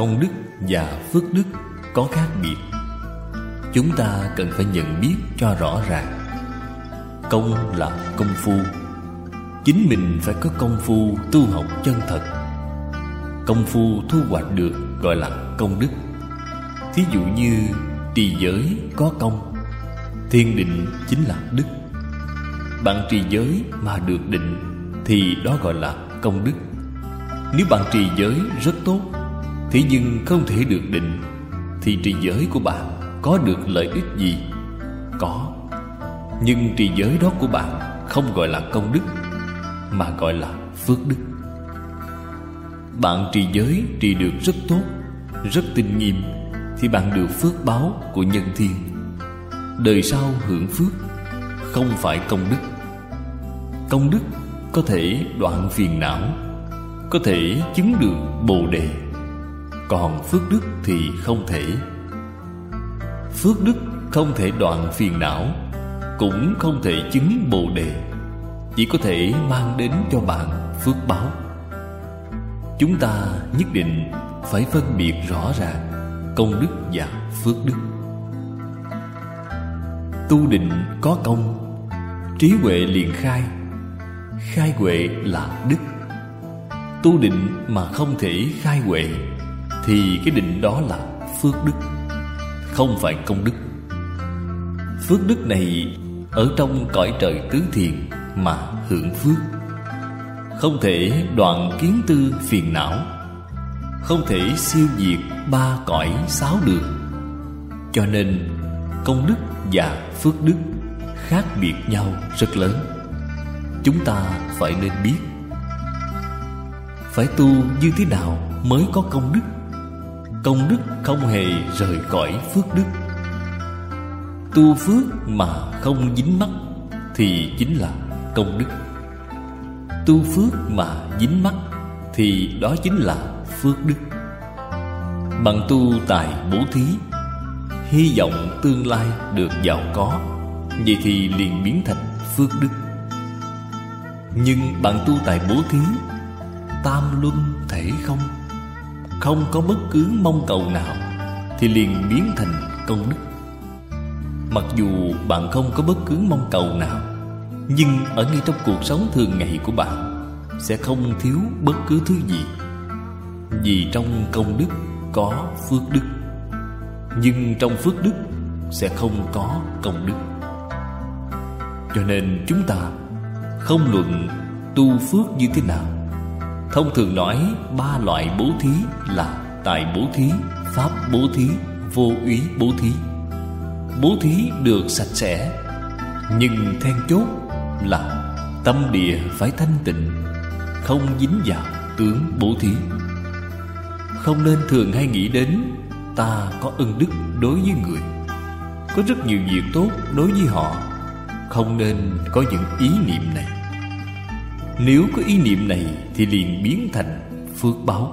công đức và phước đức có khác biệt. Chúng ta cần phải nhận biết cho rõ ràng, công là công phu. Chính mình phải có công phu tu học chân thật. Công phu thu hoạch được gọi là công đức. Thí dụ như trì giới có công thiên định chính là đức. Bạn trì giới mà được định thì đó gọi là công đức. Nếu bạn trì giới rất tốt thế nhưng không thể được định, thì trì giới của bạn có được lợi ích gì? Có. Nhưng trì giới đó của bạn không gọi là công đức, mà gọi là phước đức. Bạn trì giới trì được rất tốt, rất tinh nghiêm, thì bạn được phước báo của nhân thiên. Đời sau hưởng phước không phải công đức. Công đức có thể đoạn phiền não, có thể chứng được bồ đề còn phước đức thì không thể. Phước đức không thể đoạn phiền não, cũng không thể chứng bồ đề, chỉ có thể mang đến cho bạn phước báo. Chúng ta nhất định phải phân biệt rõ ràng công đức và phước đức. Tu định có công, trí huệ liền khai khai huệ là đức. Tu định mà không thể khai huệ thì cái định đó là phước đức, không phải công đức. Phước đức này ở trong cõi trời tứ thiền mà hưởng phước. Không thể đoạn kiến tư phiền não, không thể siêu diệt ba cõi sáu đường. Cho nên, công đức và phước đức khác biệt nhau rất lớn. Chúng ta phải nên biết, phải tu như thế nào mới có công đức? Công đức không hề rời khỏi phước đức. Tu phước mà không dính mắc thì chính là công đức. Tu phước mà dính mắc thì đó chính là phước đức. Bằng tu tài bố thí, hy vọng tương lai được giàu có, vậy thì liền biến thành phước đức. Nhưng bạn tu tài bố thí, tam luân thể không? Không có bất cứ mong cầu nào thì liền biến thành công đức. Mặc dù bạn không có bất cứ mong cầu nào, nhưng ở ngay trong cuộc sống thường ngày của bạn sẽ không thiếu bất cứ thứ gì. Vì trong công đức có phước đức, nhưng trong phước đức sẽ không có công đức. Cho nên chúng ta không luận tu phước như thế nào thông thường nói, ba loại bố thí là tài bố thí, pháp bố thí, vô úy bố thí. Bố thí được sạch sẽ, nhưng then chốt là tâm địa phải thanh tịnh, không dính vào tướng bố thí. Không nên thường hay nghĩ đến, ta có ân đức đối với người, có rất nhiều việc tốt đối với họ. Không nên có những ý niệm này nếu có ý niệm này thì liền biến thành phước báo.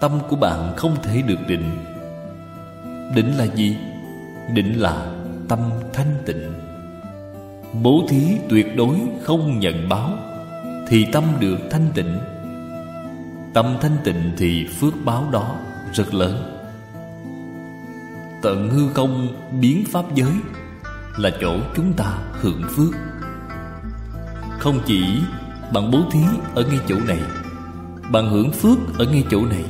Tâm của bạn không thể được định. Định là gì? Định là tâm thanh tịnh. Bố thí tuyệt đối không nhận báo thì tâm được thanh tịnh. Tâm thanh tịnh thì phước báo đó rất lớn. Tận hư không biến pháp giới là chỗ chúng ta hưởng phước. Không chỉ bạn bố thí ở ngay chỗ này bạn hưởng phước ở ngay chỗ này,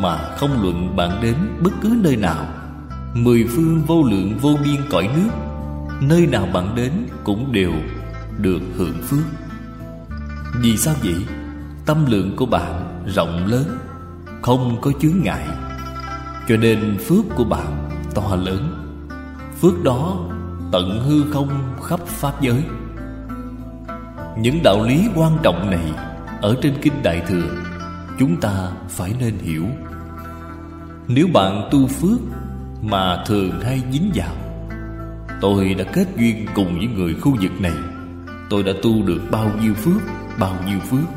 mà không luận bạn đến bất cứ nơi nào. Mười phương vô lượng vô biên cõi nước, nơi nào bạn đến cũng đều được hưởng phước. Vì sao vậy? Tâm lượng của bạn rộng lớn, không có chướng ngại. Cho nên phước của bạn to lớn, phước đó tận hư không khắp pháp giới những đạo lý quan trọng này ở trên kinh đại thừa, chúng ta phải nên hiểu. Nếu bạn tu phước mà thường hay dính vào, tôi đã kết duyên cùng với người khu vực này. Tôi đã tu được bao nhiêu phước, bao nhiêu phước.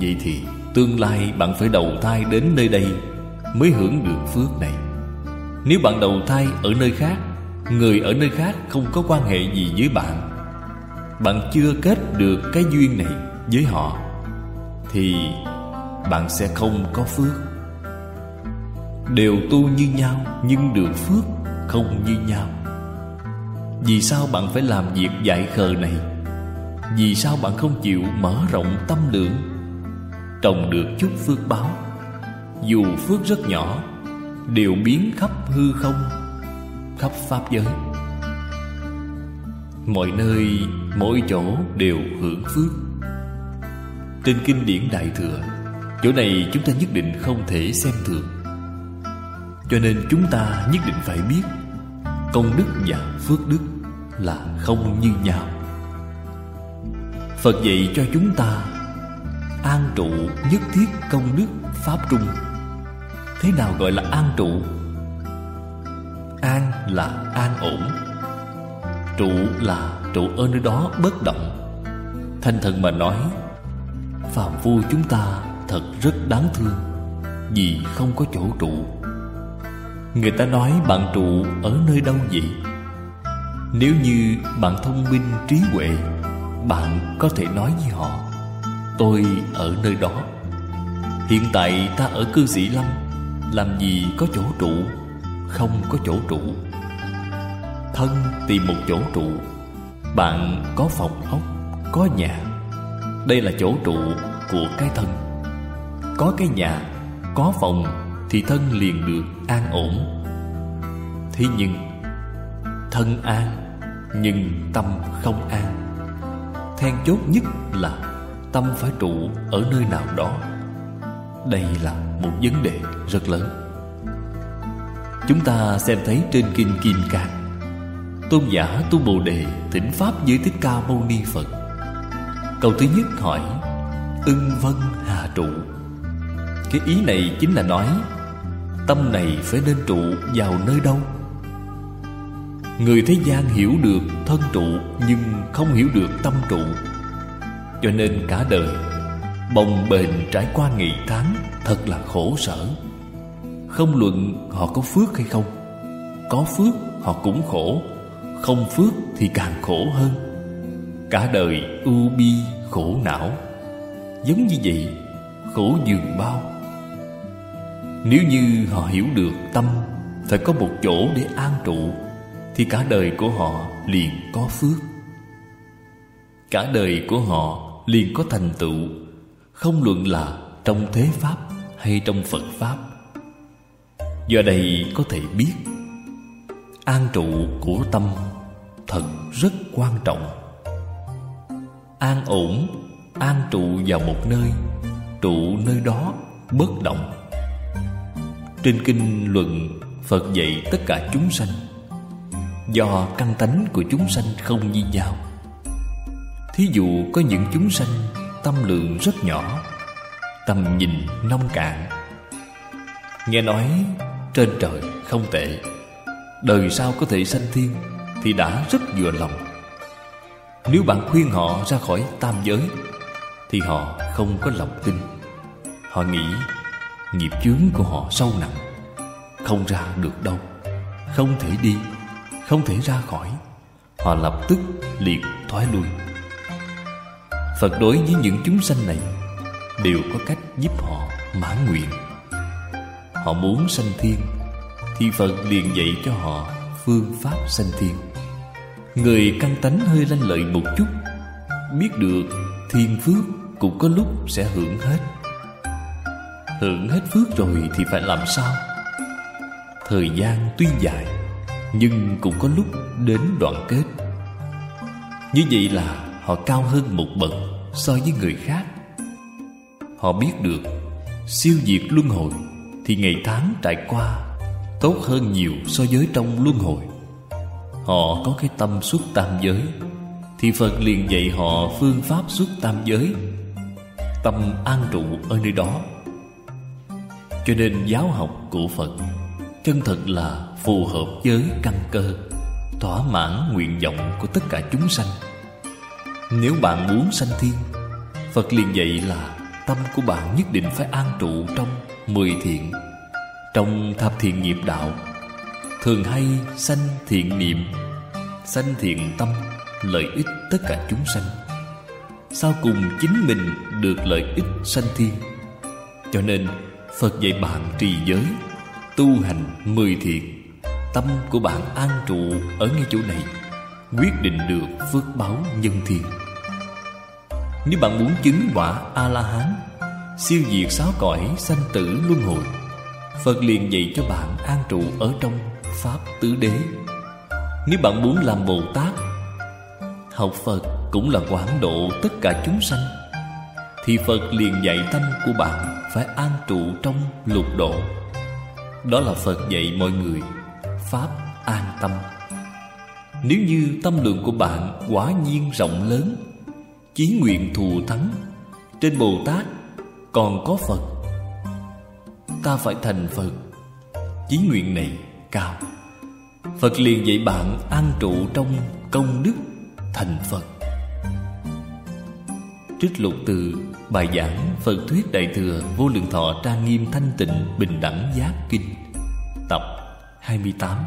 Vậy thì tương lai bạn phải đầu thai đến nơi đây mới hưởng được phước này. Nếu bạn đầu thai ở nơi khác, người ở nơi khác không có quan hệ gì với bạn bạn chưa kết được cái duyên này với họ thì bạn sẽ không có phước. Đều tu như nhau Nhưng được phước không như nhau. Vì sao bạn phải làm việc dại khờ này? Vì sao bạn không chịu mở rộng tâm lượng? Trồng được chút phước báo. Dù phước rất nhỏ Đều biến khắp hư không Khắp Pháp giới. Mọi nơi, mỗi chỗ đều hưởng phước. Trên kinh điển Đại Thừa, Chỗ này chúng ta nhất định không thể xem thường. Cho nên chúng ta nhất định phải biết, Công đức và phước đức là không như nhau. Phật dạy cho chúng ta An trụ nhất thiết công đức Pháp trung. Thế nào gọi là an trụ? An là an ổn. Trụ là trụ ở nơi đó bất động. Thanh thần mà nói, Phàm phu chúng ta thật rất đáng thương, Vì không có chỗ trụ. Người ta nói bạn trụ ở nơi đâu vậy? Nếu như bạn thông minh trí huệ, Bạn có thể nói với họ, Tôi ở nơi đó. Hiện tại ta ở cư sĩ Lâm, Làm gì có chỗ trụ? Không có chỗ trụ. Thân tìm một chỗ trụ. Bạn có phòng ốc, Có nhà. Đây là chỗ trụ của cái thân. Có cái nhà, Có phòng Thì thân liền được an ổn. Thế nhưng, Thân an Nhưng tâm không an. Then chốt nhất là Tâm phải trụ ở nơi nào đó. Đây là một vấn đề rất lớn. Chúng ta xem thấy trên Kinh Kim Cang. Tôn giả Tu Bồ Đề thỉnh Pháp với Thích Ca Mâu Ni Phật. Câu thứ nhất hỏi, Ưng vân hà trụ? Cái ý này chính là nói, Tâm này phải nên trụ vào nơi đâu? Người thế gian hiểu được thân trụ Nhưng không hiểu được tâm trụ. Cho nên cả đời, Bồng bềnh trải qua ngày tháng Thật là khổ sở. Không luận họ có phước hay không, Có phước họ cũng khổ. Không phước thì càng khổ hơn. Cả đời ưu bi khổ não, Giống như vậy, Khổ dường bao. Nếu như họ hiểu được tâm Phải có một chỗ để an trụ, Thì cả đời của họ liền có phước. Cả đời của họ liền có thành tựu, Không luận là trong thế Pháp hay trong Phật Pháp. Do đây có thể biết, An trụ của tâm thật rất quan trọng. An ổn, an trụ vào một nơi Trụ nơi đó bất động. Trên kinh luận Phật dạy tất cả chúng sanh. Do căn tánh của chúng sanh không như nhau Thí dụ có những chúng sanh Tâm lượng rất nhỏ Tầm nhìn nông cạn. Nghe nói trên trời không tệ Đời sau có thể sanh thiên. Thì đã rất vừa lòng. Nếu bạn khuyên họ ra khỏi tam giới, Thì họ không có lòng tin. Họ nghĩ Nghiệp chướng của họ sâu nặng, Không ra được đâu, Không thể đi, Không thể ra khỏi. Họ lập tức liền thoái lui. Phật đối với những chúng sanh này Đều có cách giúp họ mãn nguyện. Họ muốn sanh thiên, Thì Phật liền dạy cho họ phương pháp sanh thiên. Người căn tánh hơi lanh lợi một chút, Biết được thiên phước cũng có lúc sẽ hưởng hết. Hưởng hết phước rồi thì phải làm sao? Thời gian tuy dài, Nhưng cũng có lúc đến đoạn kết. Như vậy là họ cao hơn một bậc so với người khác. Họ biết được Siêu diệt luân hồi Thì ngày tháng trải qua Tốt hơn nhiều so với trong luân hồi. Họ có cái tâm xuất tam giới, Thì Phật liền dạy họ phương pháp xuất tam giới, Tâm an trụ ở nơi đó. Cho nên giáo học của Phật Chân thật là phù hợp với căn cơ, Thỏa mãn nguyện vọng của tất cả chúng sanh. Nếu bạn muốn sanh thiên, Phật liền dạy là Tâm của bạn nhất định phải an trụ trong mười thiện. Trong thập thiện nghiệp đạo. Thường hay sanh thiện niệm, Sanh thiện tâm, Lợi ích tất cả chúng sanh. Sau cùng chính mình được lợi ích sanh thiên Cho nên Phật dạy bạn trì giới, Tu hành mười thiện. Tâm của bạn an trụ ở ngay chỗ này, Quyết định được phước báo nhân thiên Nếu bạn muốn chứng quả A-la-hán Siêu diệt sáu cõi sanh tử luân hồi Phật liền dạy cho bạn an trụ ở trong Pháp tứ đế. Nếu bạn muốn làm Bồ Tát, Học Phật cũng là quảng độ tất cả chúng sanh, Thì Phật liền dạy tâm của bạn phải an trụ trong lục độ. Đó là Phật dạy mọi người Pháp an tâm. Nếu như tâm lượng của bạn quả nhiên rộng lớn, Chí nguyện thù thắng, Trên Bồ Tát còn có Phật Ta phải thành Phật. Chí nguyện này cao. Phật liền dạy bạn an trụ trong công đức thành Phật. Trích lục từ bài giảng Phật Thuyết Đại Thừa Vô Lượng Thọ Trang Nghiêm Thanh Tịnh Bình Đẳng Giác Kinh, Tập 28